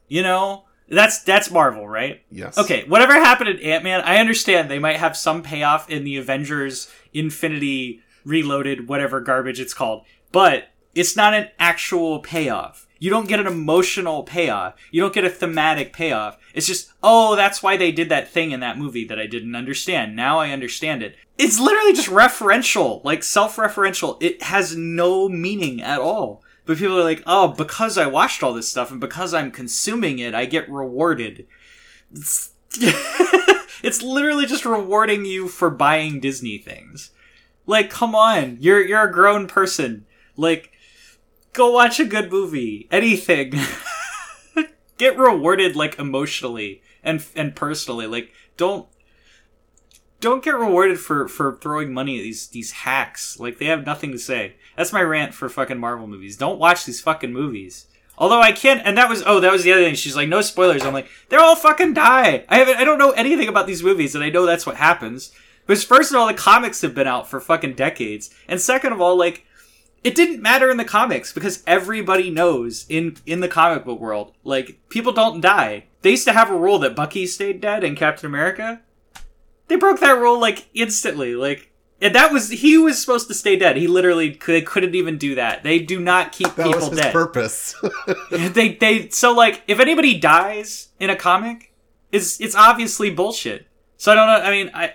[SPEAKER 2] you know, that's that's Marvel, right?
[SPEAKER 1] Yes.
[SPEAKER 2] Okay, whatever happened in Ant Man, I understand they might have some payoff in the Avengers Infinity Reloaded, whatever garbage it's called, but it's not an actual payoff. You don't get an emotional payoff. You don't get a thematic payoff. It's just, oh, that's why they did that thing in that movie that I didn't understand. Now I understand it. It's literally just referential, like self referential. It has no meaning at all. But people are like, oh, because I watched all this stuff and because I'm consuming it, I get rewarded. It's, it's literally just rewarding you for buying Disney things. Like, come on, you're you're a grown person. Like, go watch a good movie. Anything. get rewarded like emotionally and and personally. Like, don't don't get rewarded for for throwing money at these these hacks. Like, they have nothing to say. That's my rant for fucking Marvel movies. Don't watch these fucking movies. Although I can't, and that was oh, that was the other thing. She's like, no spoilers. I'm like, they're all fucking die. I haven't, I don't know anything about these movies, and I know that's what happens. Because first of all, the comics have been out for fucking decades, and second of all, like, it didn't matter in the comics because everybody knows in in the comic book world, like, people don't die. They used to have a rule that Bucky stayed dead in Captain America. They broke that rule like instantly, like. And that was he was supposed to stay dead. He literally could, couldn't even do that. They do not keep
[SPEAKER 1] That
[SPEAKER 2] people
[SPEAKER 1] was his
[SPEAKER 2] dead
[SPEAKER 1] purpose.
[SPEAKER 2] they they so like if anybody dies in a comic, it's it's obviously bullshit. So I don't know. I mean, I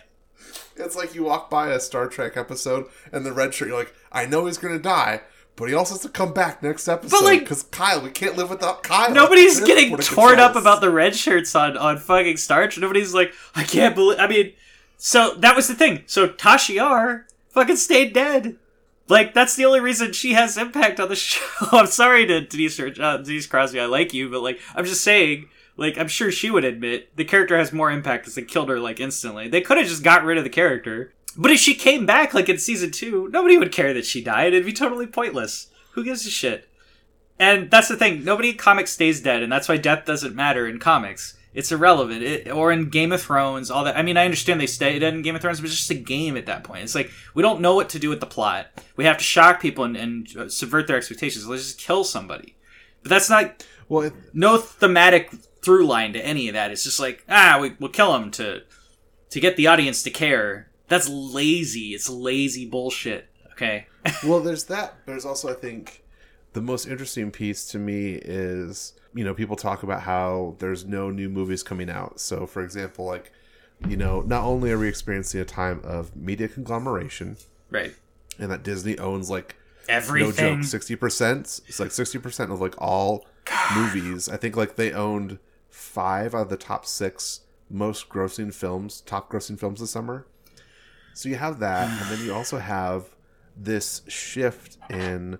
[SPEAKER 1] it's like you walk by a Star Trek episode and the red shirt, you're like, I know he's gonna die, but he also has to come back next episode
[SPEAKER 2] like-
[SPEAKER 1] because Kyle, we can't live without Kyle.
[SPEAKER 2] nobody's getting torn up about the red shirts on on fucking Star Trek. Nobody's like, I can't believe. I mean, so that was the thing. So Tasha Yar fucking stayed dead. Like that's the only reason she has impact on the show. I'm sorry to Denise uh, Denise Crosby. I like you, but like I'm just saying. Like I'm sure she would admit the character has more impact because they killed her like instantly. They could have just got rid of the character. But if she came back like in season two, nobody would care that she died. It'd be totally pointless. Who gives a shit? And that's the thing. Nobody in comics stays dead, and that's why death doesn't matter in comics. It's irrelevant. It, or in Game of Thrones, all that. I mean, I understand they stay dead in Game of Thrones, but it's just a game at that point. It's like we don't know what to do with the plot. We have to shock people and, and subvert their expectations. Let's just kill somebody. But that's not
[SPEAKER 1] Well, it,
[SPEAKER 2] no thematic through line to any of that. It's just like ah, we, we'll kill him to to get the audience to care. That's lazy. It's lazy bullshit. Okay.
[SPEAKER 1] well, there's that. There's also, I think, the most interesting piece to me is you know people talk about how there's no new movies coming out. So, for example, like you know, not only are we experiencing a time of media conglomeration
[SPEAKER 2] right.
[SPEAKER 1] and that Disney owns like
[SPEAKER 2] Everything.
[SPEAKER 1] no joke sixty percent. It's like sixty percent of like all movies. I think like they owned five out of the top six most grossing films, top grossing films this summer. So you have that, and then you also have this shift in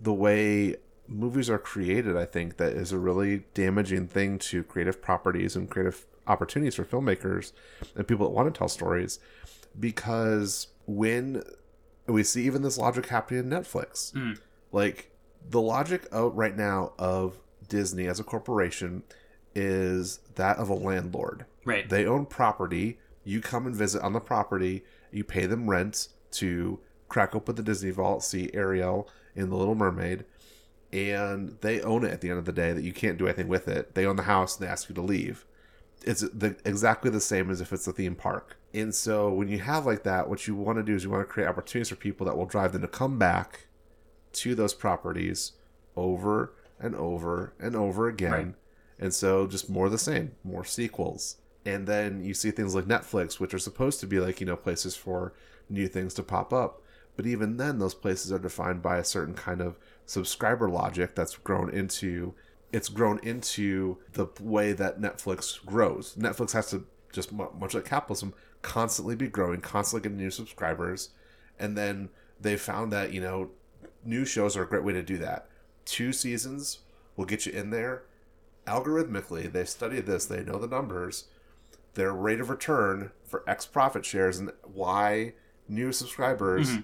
[SPEAKER 1] the way movies are created, I think that is a really damaging thing to creative properties and creative opportunities for filmmakers and people that want to tell stories because when we see even this logic happening in Netflix,
[SPEAKER 2] Mm.
[SPEAKER 1] like the logic out right now of Disney as a corporation is that of a landlord.
[SPEAKER 2] Right.
[SPEAKER 1] They own property. You come and visit on the property. You pay them rent to crack open the Disney Vault, see Ariel in The Little Mermaid, and they own it at the end of the day. That you can't do anything with it. They own the house and they ask you to leave. It's the, exactly the same as if it's a theme park. And so when you have like that, what you want to do is you want to create opportunities for people that will drive them to come back to those properties over and over and over again.
[SPEAKER 2] Right.
[SPEAKER 1] And so just more of the same, more sequels. And then you see things like Netflix, which are supposed to be like, you know, places for new things to pop up. But even then, those places are defined by a certain kind of subscriber logic that's grown into it's grown into the way that Netflix grows. Netflix has to just much like capitalism constantly be growing, constantly getting new subscribers, and then they found that you know new shows are a great way to do that. Two seasons will get you in there algorithmically. They study this. They know the numbers. Their rate of return for X profit shares and Y new subscribers mm-hmm.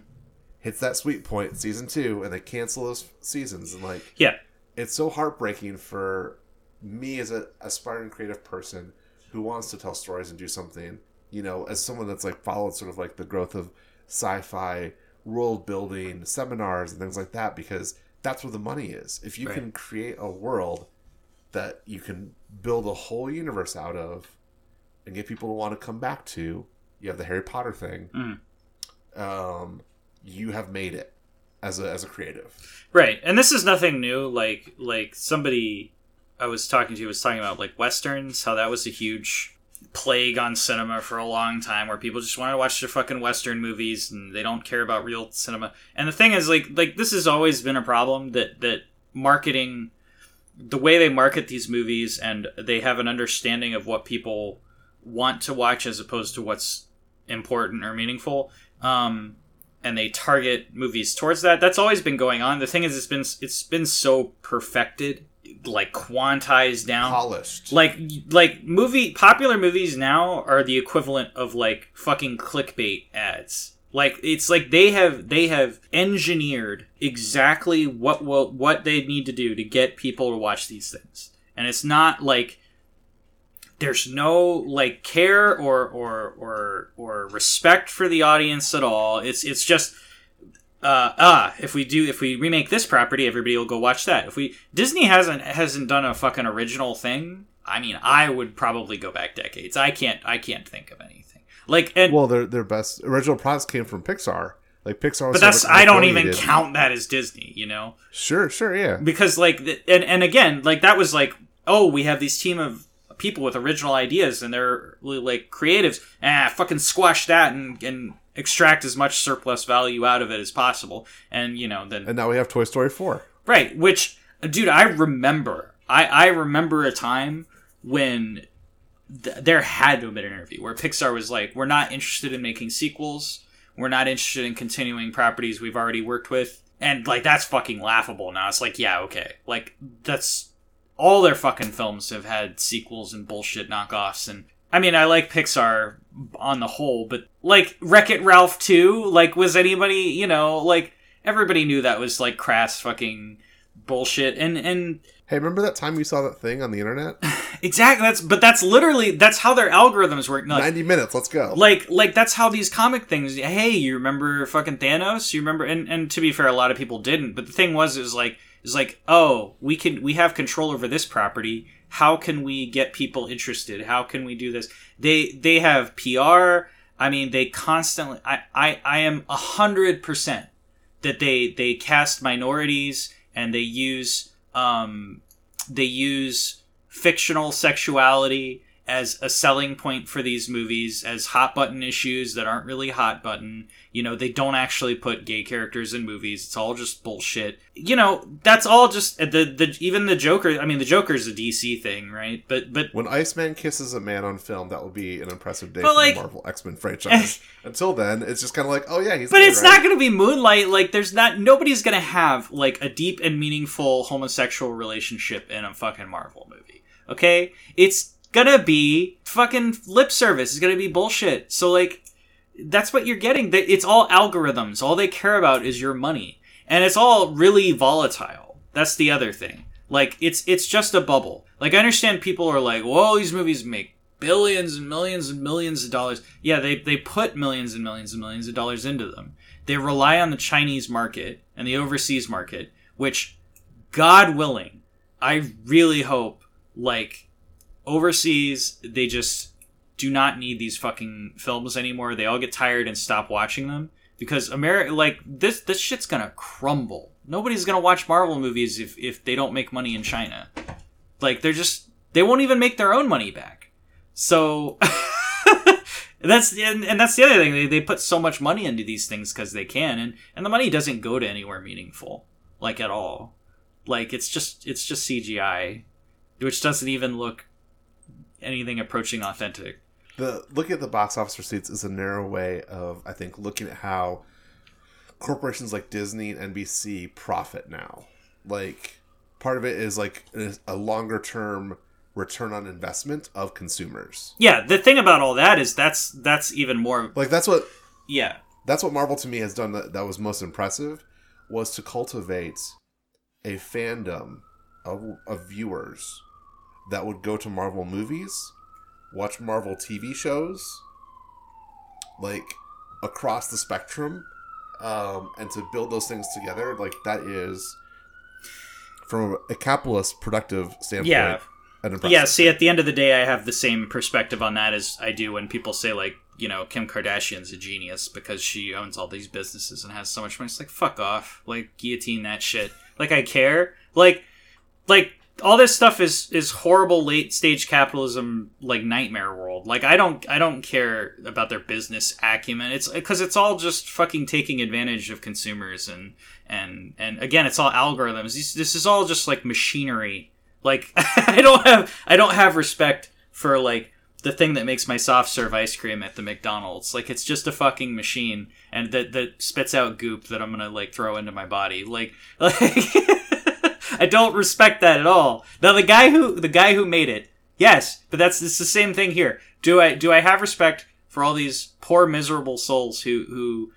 [SPEAKER 1] hits that sweet point season two, and they cancel those seasons. And like
[SPEAKER 2] Yeah.
[SPEAKER 1] it's so heartbreaking for me as an aspiring creative person who wants to tell stories and do something you know as someone that's like followed sort of like the growth of sci-fi world building seminars and things like that because that's where the money is if you
[SPEAKER 2] Right.
[SPEAKER 1] can create a world that you can build a whole universe out of and get people to want to come back to you have the harry potter thing
[SPEAKER 2] Mm.
[SPEAKER 1] um, you have made it as a as a creative
[SPEAKER 2] Right, and this is nothing new. Like like somebody I was talking to was talking about like westerns, how that was a huge plague on cinema for a long time, where people just want to watch their fucking western movies and they don't care about real cinema. And the thing is, like like this has always been a problem that that marketing, the way they market these movies, and they have an understanding of what people want to watch as opposed to what's important or meaningful. Um, and they target movies towards that. That's always been going on. The thing is, it's been it's been so perfected, like quantized down.
[SPEAKER 1] polished
[SPEAKER 2] Like like movie popular movies now are the equivalent of like fucking clickbait ads. Like it's like they have they have engineered exactly what will what they need to do to get people to watch these things. And it's not like there's no like care or or or or respect for the audience at all. It's it's just uh, ah, if we do if we remake this property, everybody will go watch that. If we Disney hasn't hasn't done a fucking original thing, I mean, I would probably go back decades. I can't I can't think of anything. Like and
[SPEAKER 1] Well, their their best original products came from Pixar. Like Pixar,
[SPEAKER 2] but that's I don't even count that as Disney, you know?
[SPEAKER 1] Sure, sure, yeah.
[SPEAKER 2] because like and and again like that was like oh we have these team of people with original ideas and they're like creatives ah fucking squash that and and extract as much surplus value out of it as possible and you know then
[SPEAKER 1] And now we have Toy Story four.
[SPEAKER 2] right which dude i remember i i remember a time when th- there had to have been an interview where pixar was like we're not interested in making sequels. We're not interested in continuing properties we've already worked with. And like that's fucking laughable now. It's like yeah okay. Like that's all their fucking films have had sequels and bullshit knockoffs. And i mean i like pixar on the whole but like wreck it ralph 2 like was anybody you know like everybody knew that was like crass fucking bullshit. And and
[SPEAKER 1] Hey, remember that time we saw that thing on the internet?
[SPEAKER 2] exactly that's but that's literally that's how their algorithms work like,
[SPEAKER 1] Ninety minutes. Let's go.
[SPEAKER 2] like like that's how these comic things hey you remember fucking thanos you remember and, and to be fair a lot of people didn't but the thing was it was like is like oh we can we have control over this property how can we get people interested how can we do this they they have pr i mean they constantly i i, I am a hundred percent that they they cast minorities and they use um they use fictional sexuality as a selling point for these movies as hot button issues that aren't really hot button. You know, they don't actually put gay characters in movies. It's all just bullshit. You know, that's all just the the even the Joker. I mean, the Joker's a DC thing, right? But but
[SPEAKER 1] When Iceman kisses a man on film, that will be an impressive day for
[SPEAKER 2] like-
[SPEAKER 1] the Marvel X Men franchise. Until then, it's just kind of like, oh yeah, he's.
[SPEAKER 2] but
[SPEAKER 1] gay,
[SPEAKER 2] it's
[SPEAKER 1] right?
[SPEAKER 2] not going to be Moonlight. Like, there's not nobody's going to have like a deep and meaningful homosexual relationship in a fucking Marvel movie. Okay, it's gonna be fucking lip service. It's gonna be bullshit. So like, that's what you're getting. It's all algorithms. All they care about is your money, and it's all really volatile. That's the other thing. Like, it's it's just a bubble. Like, I understand people are like, "Whoa, these movies make billions and millions and millions of dollars." Yeah, they they put millions and millions and millions of dollars into them. They rely on the Chinese market and the overseas market, which, God willing, I really hope like overseas they just do not need these fucking films anymore. They all get tired and stop watching them because America like this this shit's gonna crumble. Nobody's gonna watch Marvel movies if if they don't make money in China. Like they're just they won't even make their own money back. So that's and, and that's the other thing. They, they put so much money into these things because they can, and and the money doesn't go to anywhere meaningful, like at all. Like it's just it's just CGI, which doesn't even look anything approaching authentic.
[SPEAKER 1] the looking at the box office receipts is a narrow way of I think looking at how corporations like Disney and NBC profit now. Like part of it is like a- a longer term return on investment of consumers.
[SPEAKER 2] Yeah, the thing about all that is that's that's even more.
[SPEAKER 1] Like that's what
[SPEAKER 2] Yeah,
[SPEAKER 1] that's what Marvel to me has done that, that was most impressive was to cultivate a fandom of, of viewers that would go to Marvel movies, watch Marvel TV shows, like across the spectrum, um, and to build those things together. Like that is, from a capitalist productive standpoint,
[SPEAKER 2] Yeah. yeah. See, at the end of the day, I have the same perspective on that as I do when people say like, you know, Kim Kardashian's a genius because she owns all these businesses and has so much money. It's like fuck off, like guillotine that shit. Like I care, like, like all this stuff is is horrible late stage capitalism like nightmare world. Like i don't i don't care about their business acumen. It's because it's all just fucking taking advantage of consumers and and and again it's all algorithms. This, is all just like machinery. Like i don't have i don't have respect for like the thing that makes my soft serve ice cream at the mcdonald's. Like it's just a fucking machine and that that spits out goop that i'm gonna like throw into my body. Like like I don't respect that at all. Now the guy who the guy who made it, yes, but that's it's the same thing here. Do I do I have respect for all these poor miserable souls who who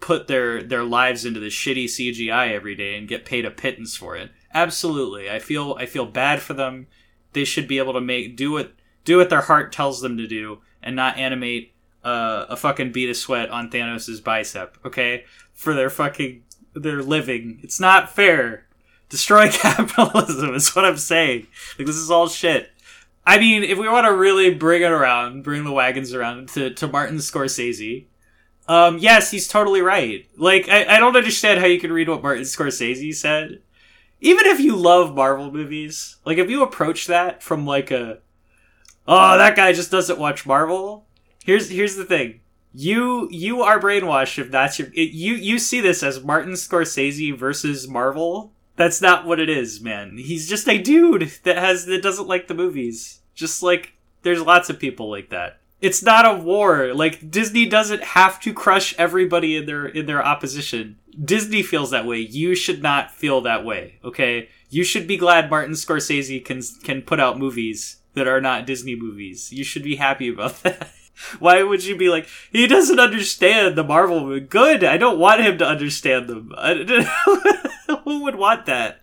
[SPEAKER 2] put their their lives into this shitty CGI every day and get paid a pittance for it? Absolutely. I feel I feel bad for them. They should be able to make do what do what their heart tells them to do and not animate uh, a fucking bead of sweat on Thanos' bicep, okay? For their fucking their living. It's not fair destroy capitalism is what I'm saying. Like this is all shit. I mean, if we want to really bring it around, bring the wagons around to, to Martin Scorsese, um, yes, he's totally right. Like, I, I don't understand how you can read what Martin Scorsese said. Even if you love Marvel movies, like if you approach that from like a, oh, that guy just doesn't watch Marvel. Here's here's the thing. You you are brainwashed if that's your it, you you see this as Martin Scorsese versus Marvel that's not what it is, man. He's just a dude that has that doesn't like the movies. Just like there's lots of people like that. It's not a war. Like Disney doesn't have to crush everybody in their in their opposition. Disney feels that way. You should not feel that way, okay? You should be glad Martin Scorsese can can put out movies that are not Disney movies. You should be happy about that. Why would you be like, he doesn't understand the Marvel movie? Good, I don't want him to understand them. Who would want that?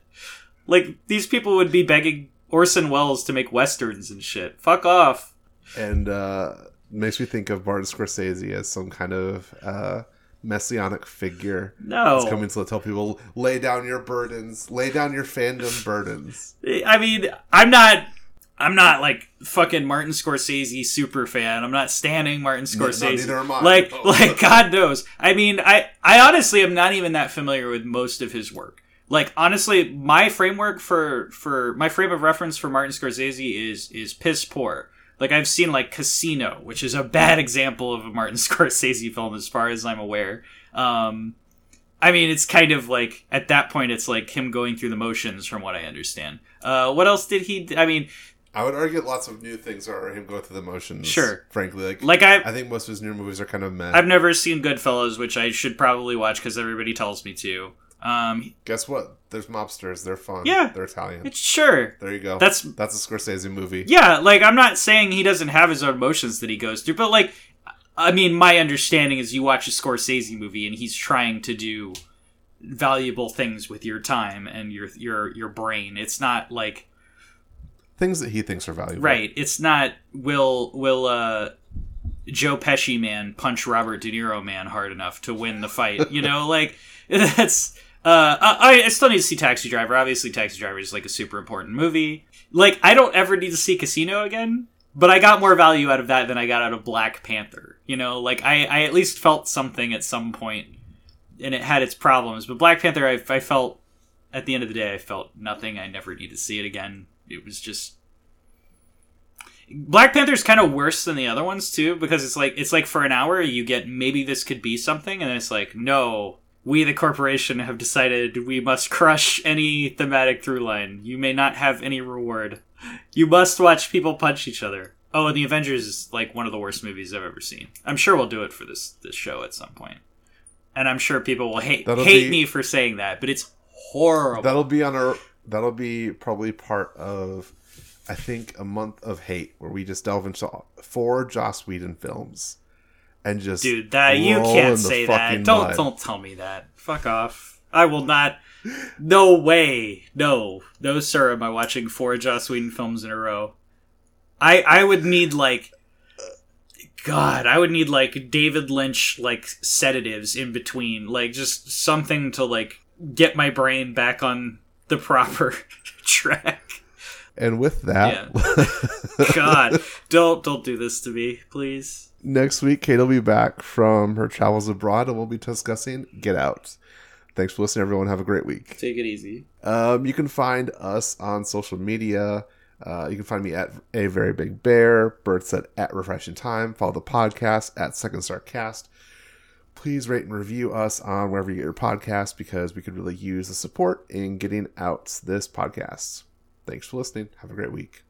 [SPEAKER 2] Like, these people would be begging Orson Welles to make westerns and shit. Fuck off.
[SPEAKER 1] and uh, makes me think of Martin Scorsese as some kind of uh, messianic figure.
[SPEAKER 2] No.
[SPEAKER 1] It's coming to tell people, lay down your burdens, lay down your fandom burdens.
[SPEAKER 2] I mean, I'm not. I'm not like fucking Martin Scorsese super fan. I'm not standing Martin Scorsese.
[SPEAKER 1] am I.
[SPEAKER 2] Like,
[SPEAKER 1] Oh.
[SPEAKER 2] like God knows. I mean, I, I honestly am not even that familiar with most of his work. Like, honestly, my framework for for my frame of reference for Martin Scorsese is is piss poor. Like I've seen like Casino, which is a bad example of a Martin Scorsese film as far as I'm aware. Um, I mean, it's kind of like at that point, it's like him going through the motions, from what I understand. Uh, what else did he? d- I mean,
[SPEAKER 1] I would argue lots of new things are him going through the motions.
[SPEAKER 2] Sure.
[SPEAKER 1] frankly, like
[SPEAKER 2] like I,
[SPEAKER 1] I think most of his new movies are kind of meh.
[SPEAKER 2] I've never seen Goodfellas, which I should probably watch because everybody tells me to. Um,
[SPEAKER 1] Guess what? There's mobsters. They're fun.
[SPEAKER 2] Yeah.
[SPEAKER 1] they're Italian.
[SPEAKER 2] it's sure.
[SPEAKER 1] there you go.
[SPEAKER 2] That's
[SPEAKER 1] that's a Scorsese movie.
[SPEAKER 2] yeah. Like I'm not saying he doesn't have his own emotions that he goes through, but like, I mean, my understanding is you watch a Scorsese movie and he's trying to do valuable things with your time and your your your brain. It's not like
[SPEAKER 1] Things that he thinks are valuable.
[SPEAKER 2] Right. It's not will will uh Joe Pesci man punch Robert De Niro man hard enough to win the fight. You know, like that's uh I, I still need to see Taxi Driver. Obviously Taxi Driver is like a super important movie. Like I don't ever need to see Casino again, but I got more value out of that than I got out of Black Panther. You know, like I, I at least felt something at some point and it had its problems. But Black Panther I, I felt at the end of the day I felt nothing. I never need to see it again. It was just Black Panther's kind of worse than the other ones too because it's like it's like for an hour you get maybe this could be something and then it's like no we the corporation have decided we must crush any thematic through line. You may not have any reward. You must watch people punch each other. Oh and the Avengers is like one of the worst movies I've ever seen. I'm sure we'll do it for this this show at some point. And I'm sure people will hate
[SPEAKER 1] That'll
[SPEAKER 2] hate
[SPEAKER 1] be-
[SPEAKER 2] me for saying that but it's horrible.
[SPEAKER 1] That'll be on our. That'll be probably part of, I think, a month of hate where we just delve into four Joss Whedon films, and just
[SPEAKER 2] Dude, that you can't say that. Don't
[SPEAKER 1] mud.
[SPEAKER 2] don't tell me that. Fuck off. I will not. No way. No, no, sir. Am I watching four Joss Whedon films in a row? I I would need like. God, I would need like David Lynch like sedatives in between, like just something to like get my brain back on the proper track.
[SPEAKER 1] And with that,
[SPEAKER 2] God, don't don't do this to me, please.
[SPEAKER 1] next week Kate will be back from her travels abroad, and we'll be discussing Get Out. Thanks for listening, everyone. Have a great week.
[SPEAKER 2] Take it easy.
[SPEAKER 1] Um, you can find us on social media. Uh, you can find me at a very big bear. Bert said at refreshing time. Follow the podcast at Second Star Cast. Please rate and review us on wherever you get your podcast because we could really use the support in getting out this podcast. Thanks for listening. Have a great week.